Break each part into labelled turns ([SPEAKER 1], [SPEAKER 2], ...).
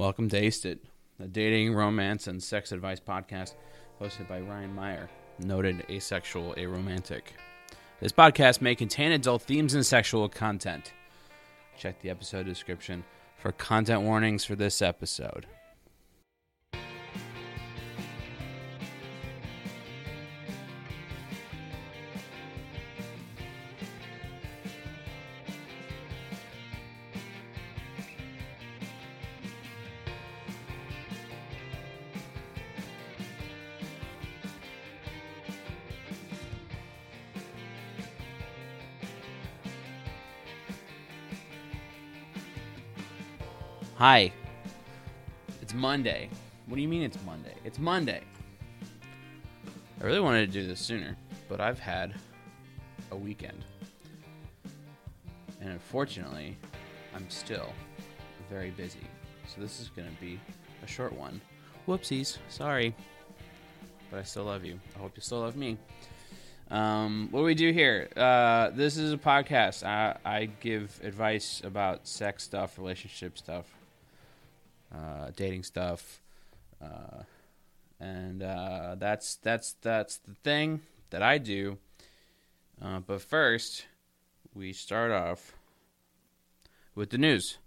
[SPEAKER 1] Welcome to Aced It, a dating, romance, and sex advice podcast hosted by Ryan Meyer, noted asexual aromantic. This podcast may contain adult themes and sexual content. Check the episode description for content warnings for this episode. Hi. It's Monday. What do you mean it's Monday? It's Monday. I really wanted to do this sooner, but I've had a weekend. And unfortunately, I'm still very busy. So this is going to be a short one. Whoopsies. Sorry. But I still love you. I hope you still love me. Um, what do we do here? Uh, this is a podcast. I, I give advice about sex stuff, relationship stuff, uh, dating stuff, uh, and uh, that's that's that's the thing that I do. Uh, but first, we start off with the news.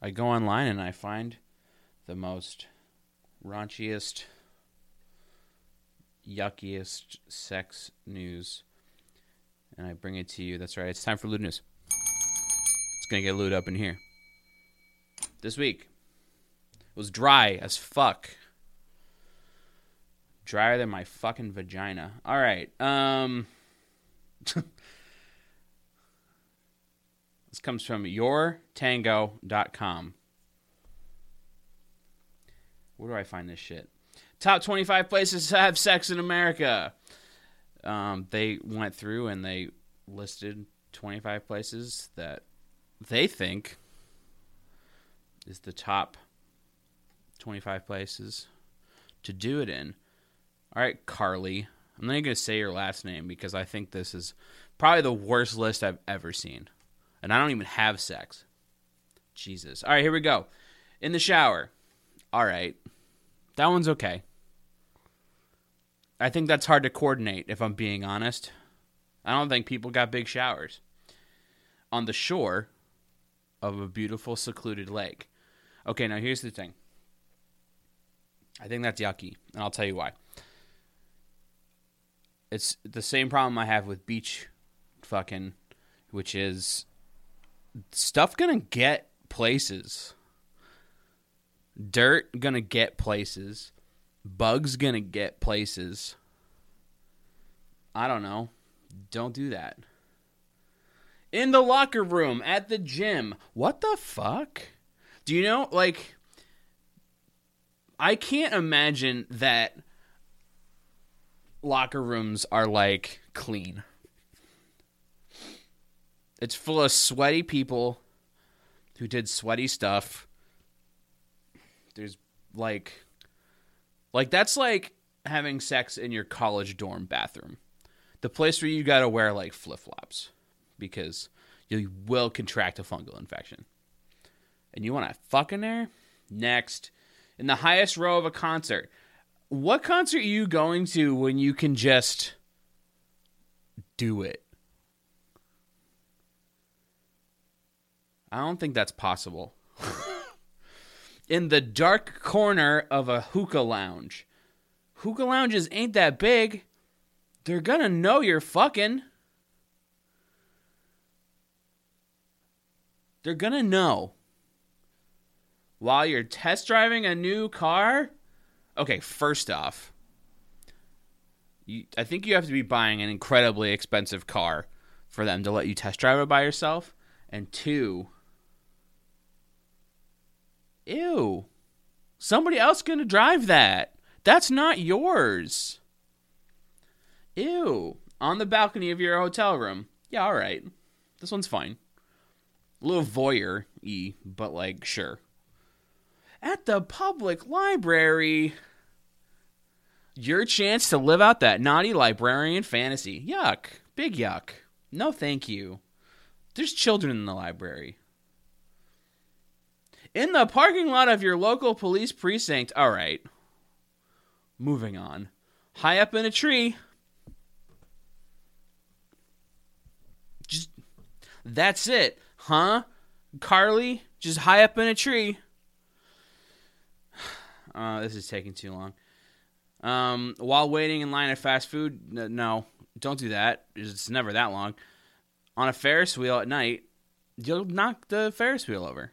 [SPEAKER 1] I go online and I find the most raunchiest, yuckiest sex news, and I bring it to you. That's right. It's time for lewd news. It's gonna get lewd up in here this week was dry as fuck. Drier than my fucking vagina. All right. Um This comes from yourtango.com. Where do I find this shit? Top 25 places to have sex in America. Um, they went through and they listed 25 places that they think is the top 25 places to do it in. All right, Carly. I'm not going to say your last name because I think this is probably the worst list I've ever seen. And I don't even have sex. Jesus. All right, here we go. In the shower. All right. That one's okay. I think that's hard to coordinate, if I'm being honest. I don't think people got big showers. On the shore of a beautiful, secluded lake. Okay, now here's the thing. I think that's yucky, and I'll tell you why. It's the same problem I have with beach fucking, which is stuff gonna get places. Dirt gonna get places. Bugs gonna get places. I don't know. Don't do that. In the locker room, at the gym. What the fuck? Do you know, like, I can't imagine that locker rooms are like clean. It's full of sweaty people who did sweaty stuff. There's like like that's like having sex in your college dorm bathroom. The place where you got to wear like flip-flops because you will contract a fungal infection and you want to fuck in there? Next, in the highest row of a concert. What concert are you going to when you can just do it? I don't think that's possible. in the dark corner of a hookah lounge. Hookah lounges ain't that big. They're gonna know you're fucking. They're gonna know while you're test driving a new car? Okay, first off, you, I think you have to be buying an incredibly expensive car for them to let you test drive it by yourself. And two, ew, somebody else going to drive that. That's not yours. Ew, on the balcony of your hotel room. Yeah, all right. This one's fine. A little voyeur y, but like, sure at the public library. Your chance to live out that naughty librarian fantasy. Yuck. Big yuck. No, thank you. There's children in the library. in the parking lot of your local police precinct. All right. Moving on. High up in a tree. Just that's it. Huh? Carly, just high up in a tree. Uh, this is taking too long. Um, while waiting in line at fast food, no, don't do that. It's never that long. On a Ferris wheel at night, you'll knock the Ferris wheel over.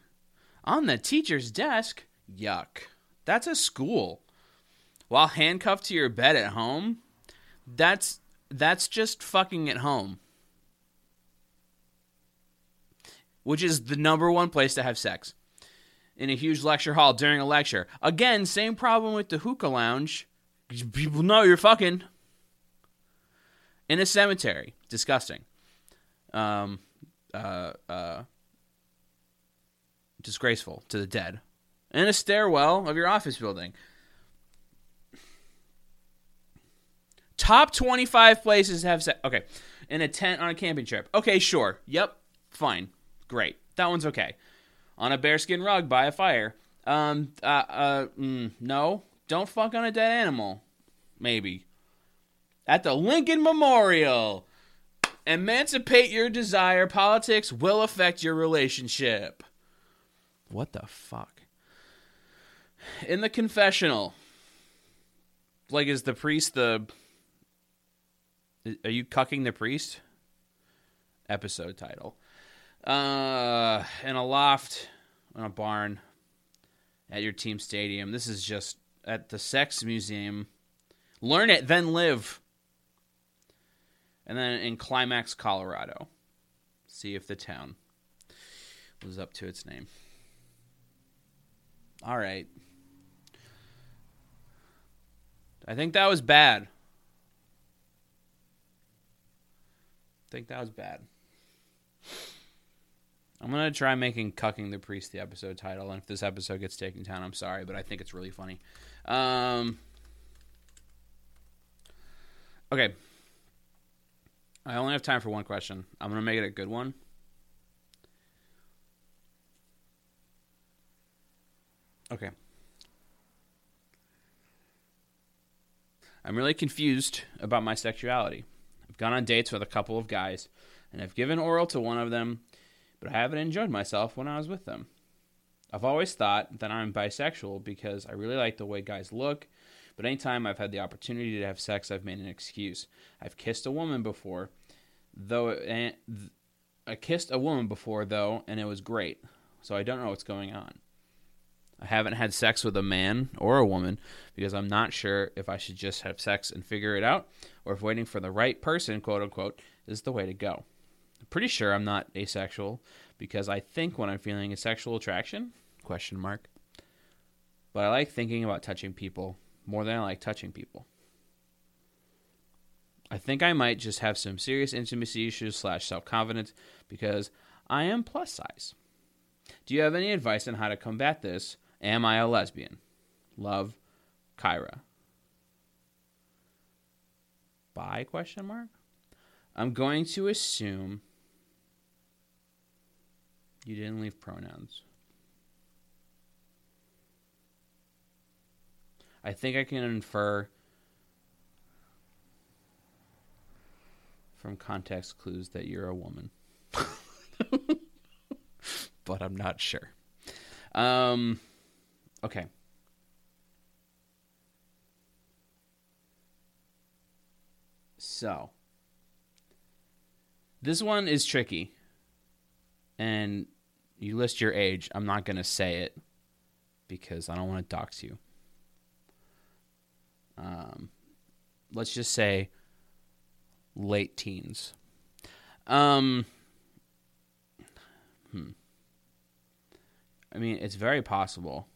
[SPEAKER 1] On the teacher's desk, yuck. That's a school. While handcuffed to your bed at home, that's that's just fucking at home. Which is the number one place to have sex in a huge lecture hall during a lecture. Again, same problem with the hookah lounge. People know you're fucking. In a cemetery. Disgusting. Um, uh, uh, disgraceful to the dead. In a stairwell of your office building. Top 25 places have sex. Okay. In a tent on a camping trip. Okay, sure. Yep. Fine. Great. That one's okay on a bearskin rug by a fire. Um, uh, uh, mm, no, don't fuck on a dead animal. Maybe. At the Lincoln Memorial. Emancipate your desire. Politics will affect your relationship. What the fuck? In the confessional. Like, is the priest the. Are you cucking the priest? Episode title uh, in a loft, in a barn, at your team stadium. This is just at the Sex Museum. Learn it, then live. And then in Climax, Colorado. See if the town was up to its name. All right. I think that was bad. I think that was bad. I'm gonna try making "cucking the priest" the episode title, and if this episode gets taken down, I'm sorry, but I think it's really funny. Um, okay, I only have time for one question. I'm gonna make it a good one. Okay. I'm really confused about my sexuality. I've gone on dates with a couple of guys, and I've given oral to one of them but I haven't enjoyed myself when I was with them. I've always thought that I'm bisexual because I really like the way guys look, but anytime I've had the opportunity to have sex, I've made an excuse. I've kissed a woman before, though. Eh, I kissed a woman before, though, and it was great. So I don't know what's going on. I haven't had sex with a man or a woman because I'm not sure if I should just have sex and figure it out or if waiting for the right person, quote unquote, is the way to go pretty sure I'm not asexual because I think when I'm feeling a sexual attraction, question mark. But I like thinking about touching people more than I like touching people. I think I might just have some serious intimacy issues slash self confidence because I am plus size. Do you have any advice on how to combat this? Am I a lesbian? Love, Kyra. Bye? Question mark. I'm going to assume you didn't leave pronouns. I think I can infer from context clues that you're a woman. but I'm not sure. Um, okay. So, this one is tricky. And you list your age. I'm not going to say it because I don't want to dox you. Um, let's just say late teens. Um, hmm. I mean, it's very possible.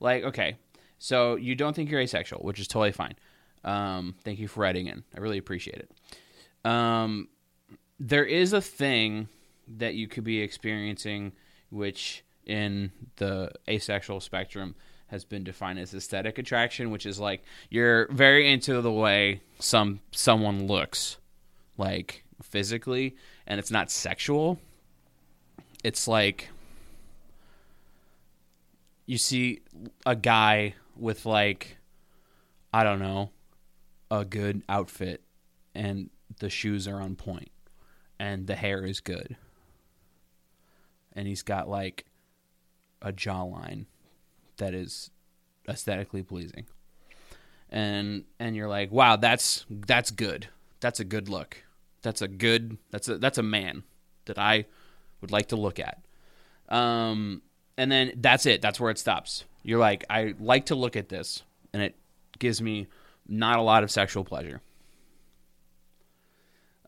[SPEAKER 1] Like, okay, so you don't think you're asexual, which is totally fine. Um, thank you for writing in. I really appreciate it. Um, there is a thing that you could be experiencing, which in the asexual spectrum has been defined as aesthetic attraction, which is like you're very into the way some someone looks, like physically, and it's not sexual. It's like you see a guy with like I don't know, a good outfit and the shoes are on point and the hair is good. And he's got like a jawline that is aesthetically pleasing. And and you're like, "Wow, that's that's good. That's a good look. That's a good that's a that's a man that I would like to look at." Um and then that's it. That's where it stops. You're like, "I like to look at this." And it gives me not a lot of sexual pleasure.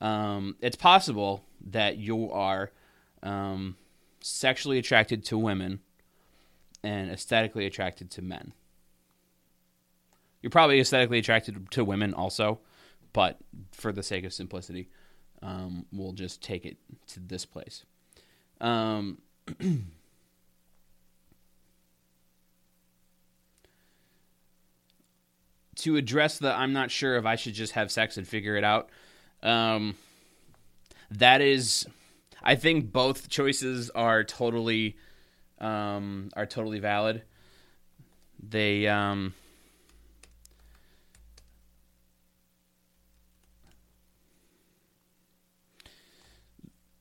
[SPEAKER 1] Um, it's possible that you are um, sexually attracted to women and aesthetically attracted to men. You're probably aesthetically attracted to women also, but for the sake of simplicity, um, we'll just take it to this place. Um, to address the I'm not sure if I should just have sex and figure it out. Um, that is, I think both choices are totally um, are totally valid. They um,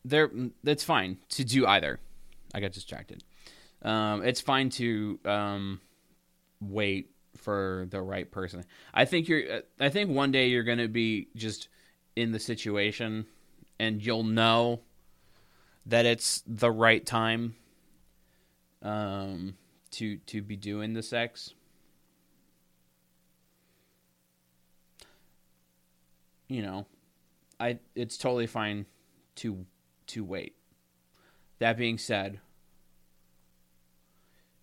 [SPEAKER 1] they're it's fine to do either. I got distracted. Um, it's fine to um, wait for the right person. I think you're. I think one day you're going to be just in the situation, and you'll know that it's the right time um, to to be doing the sex. You know, I it's totally fine to to wait. That being said,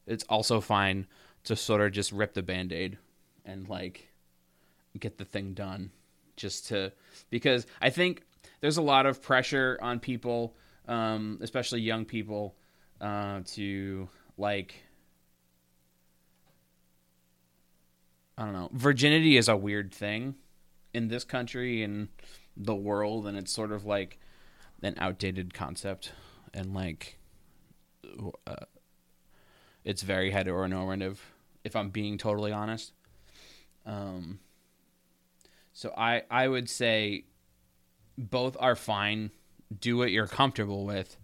[SPEAKER 1] it's also fine to sort of just rip the band-aid and like get the thing done just to because I think there's a lot of pressure on people, um, especially young people, uh, to like I don't know. Virginity is a weird thing in this country and the world, and it's sort of like an outdated concept, and like uh, it's very heteronormative if I'm being totally honest. Um, so I I would say both are fine. Do what you're comfortable with.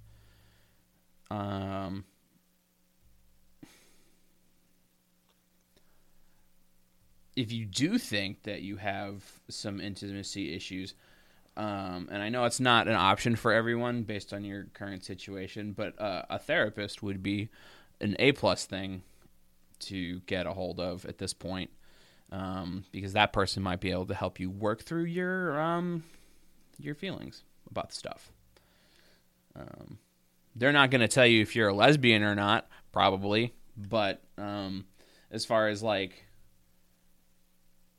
[SPEAKER 1] Um, if you do think that you have some intimacy issues, um, and I know it's not an option for everyone based on your current situation, but uh, a therapist would be an A plus thing to get a hold of at this point, um, because that person might be able to help you work through your um, your feelings about the stuff. Um, they're not going to tell you if you're a lesbian or not, probably, but um, as far as like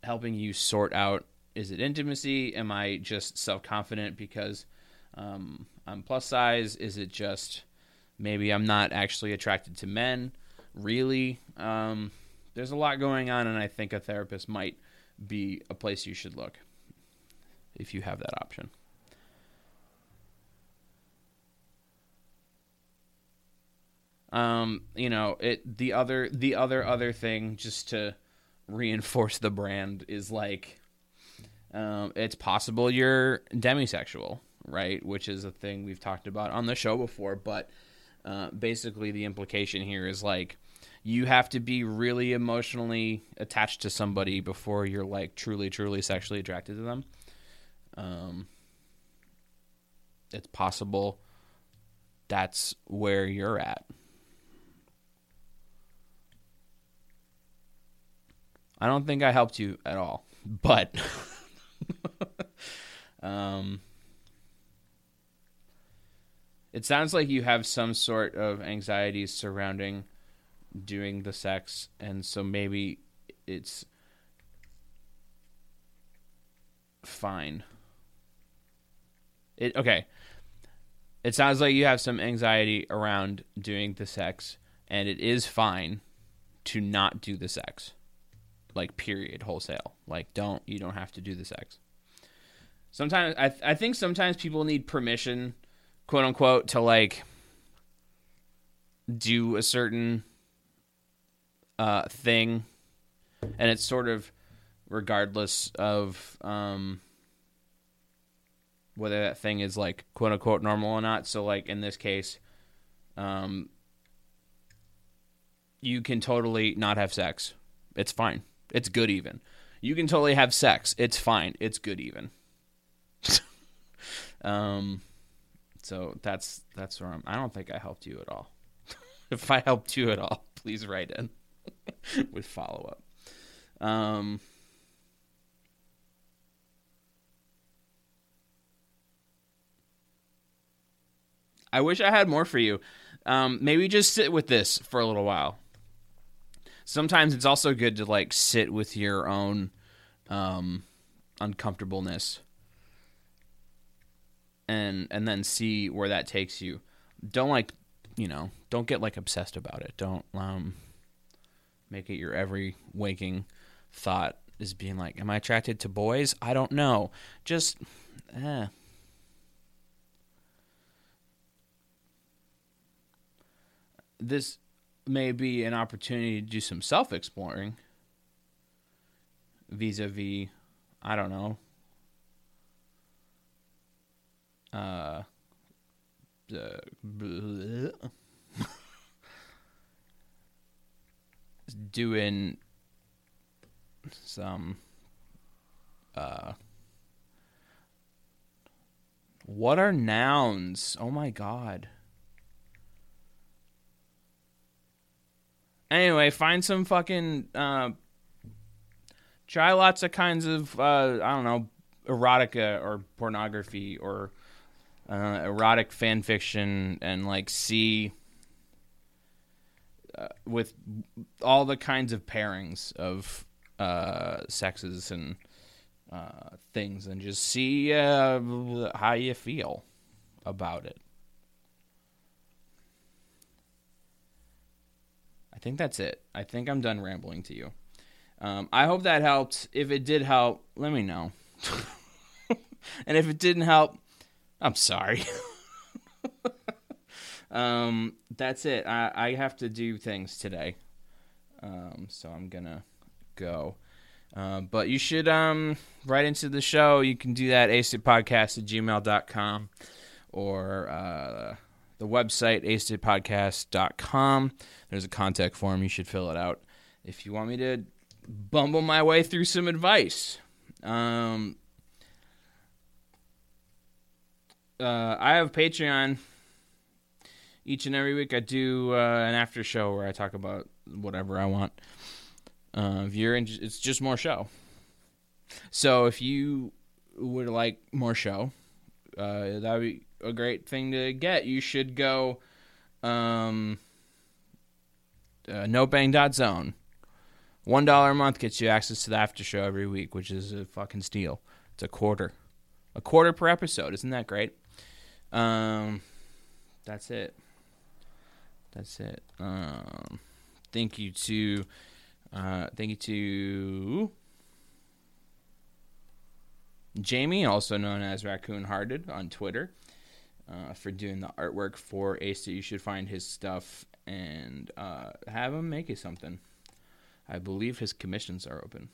[SPEAKER 1] helping you sort out is it intimacy? Am I just self confident because um, I'm plus size? Is it just maybe I'm not actually attracted to men? really. Um, there's a lot going on, and I think a therapist might be a place you should look if you have that option. Um, you know, it the other the other other thing just to reinforce the brand is like um, it's possible you're demisexual, right? Which is a thing we've talked about on the show before, but uh, basically the implication here is like you have to be really emotionally attached to somebody before you're like truly, truly sexually attracted to them. Um, it's possible that's where you're at. I don't think I helped you at all, but um, it sounds like you have some sort of anxieties surrounding doing the sex, and so maybe it's fine. It okay. It sounds like you have some anxiety around doing the sex, and it is fine to not do the sex. Like period, wholesale. Like don't you don't have to do the sex. Sometimes I I think sometimes people need permission, quote unquote, to like do a certain uh, thing, and it's sort of regardless of um, whether that thing is like quote unquote normal or not. So, like in this case, um, you can totally not have sex. It's fine. It's good even. You can totally have sex. It's fine. It's good even. um, so that's that's where I'm. I don't think I helped you at all. if I helped you at all, please write in with follow up. Um. I wish I had more for you. Um, maybe just sit with this for a little while. Sometimes it's also good to like sit with your own um, uncomfortableness and and then see where that takes you. Don't like, you know, don't get like obsessed about it. Don't um, make it your every waking thought is being like, am I attracted to boys? I don't know. Just eh this may be an opportunity to do some self exploring vis a vis, I don't know, uh, uh doing some uh what are nouns? Oh my god. Anyway, find some fucking uh, try lots of kinds of uh, I don't know erotica or pornography or uh, erotic fan fiction and like see uh, with all the kinds of pairings of uh, sexes and uh, things and just see uh, how you feel about it. Think that's it. I think I'm done rambling to you. Um, I hope that helped. If it did help, let me know. and if it didn't help, I'm sorry. um, that's it. I, I have to do things today. Um, so I'm going to go. Uh, but you should um, write into the show. You can do that, acedpodcast at gmail.com or uh, the website, acedpodcast.com. There's a contact form. You should fill it out if you want me to bumble my way through some advice. Um, uh, I have Patreon. Each and every week, I do uh, an after show where I talk about whatever I want. Uh, if you're in, it's just more show. So if you would like more show, uh, that would be a great thing to get. You should go. Um, uh, nobang.zone. One dollar a month gets you access to the after show every week, which is a fucking steal. It's a quarter, a quarter per episode. Isn't that great? Um, that's it. That's it. Um, thank you to, uh, thank you to Jamie, also known as Raccoon Hearted on Twitter, uh, for doing the artwork for Ace. You should find his stuff and uh, have him make you something. I believe his commissions are open.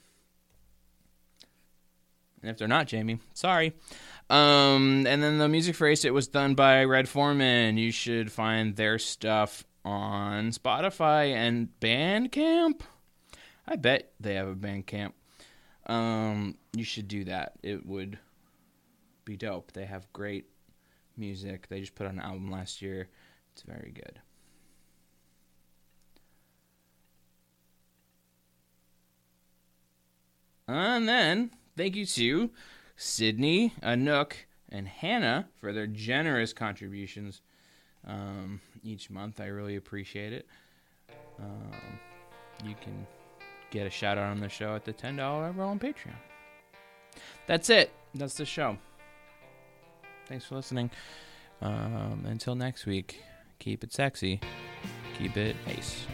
[SPEAKER 1] And if they're not, Jamie, sorry. Um, and then the music for Aced It was done by Red Foreman. You should find their stuff on Spotify and Bandcamp. I bet they have a Bandcamp. Um, you should do that. It would be dope. They have great music. They just put out an album last year. It's very good. And then, thank you to Sydney, Anook, and Hannah for their generous contributions um, each month. I really appreciate it. Um, you can get a shout out on the show at the $10 level on Patreon. That's it. That's the show. Thanks for listening. Um, until next week, keep it sexy, keep it ace.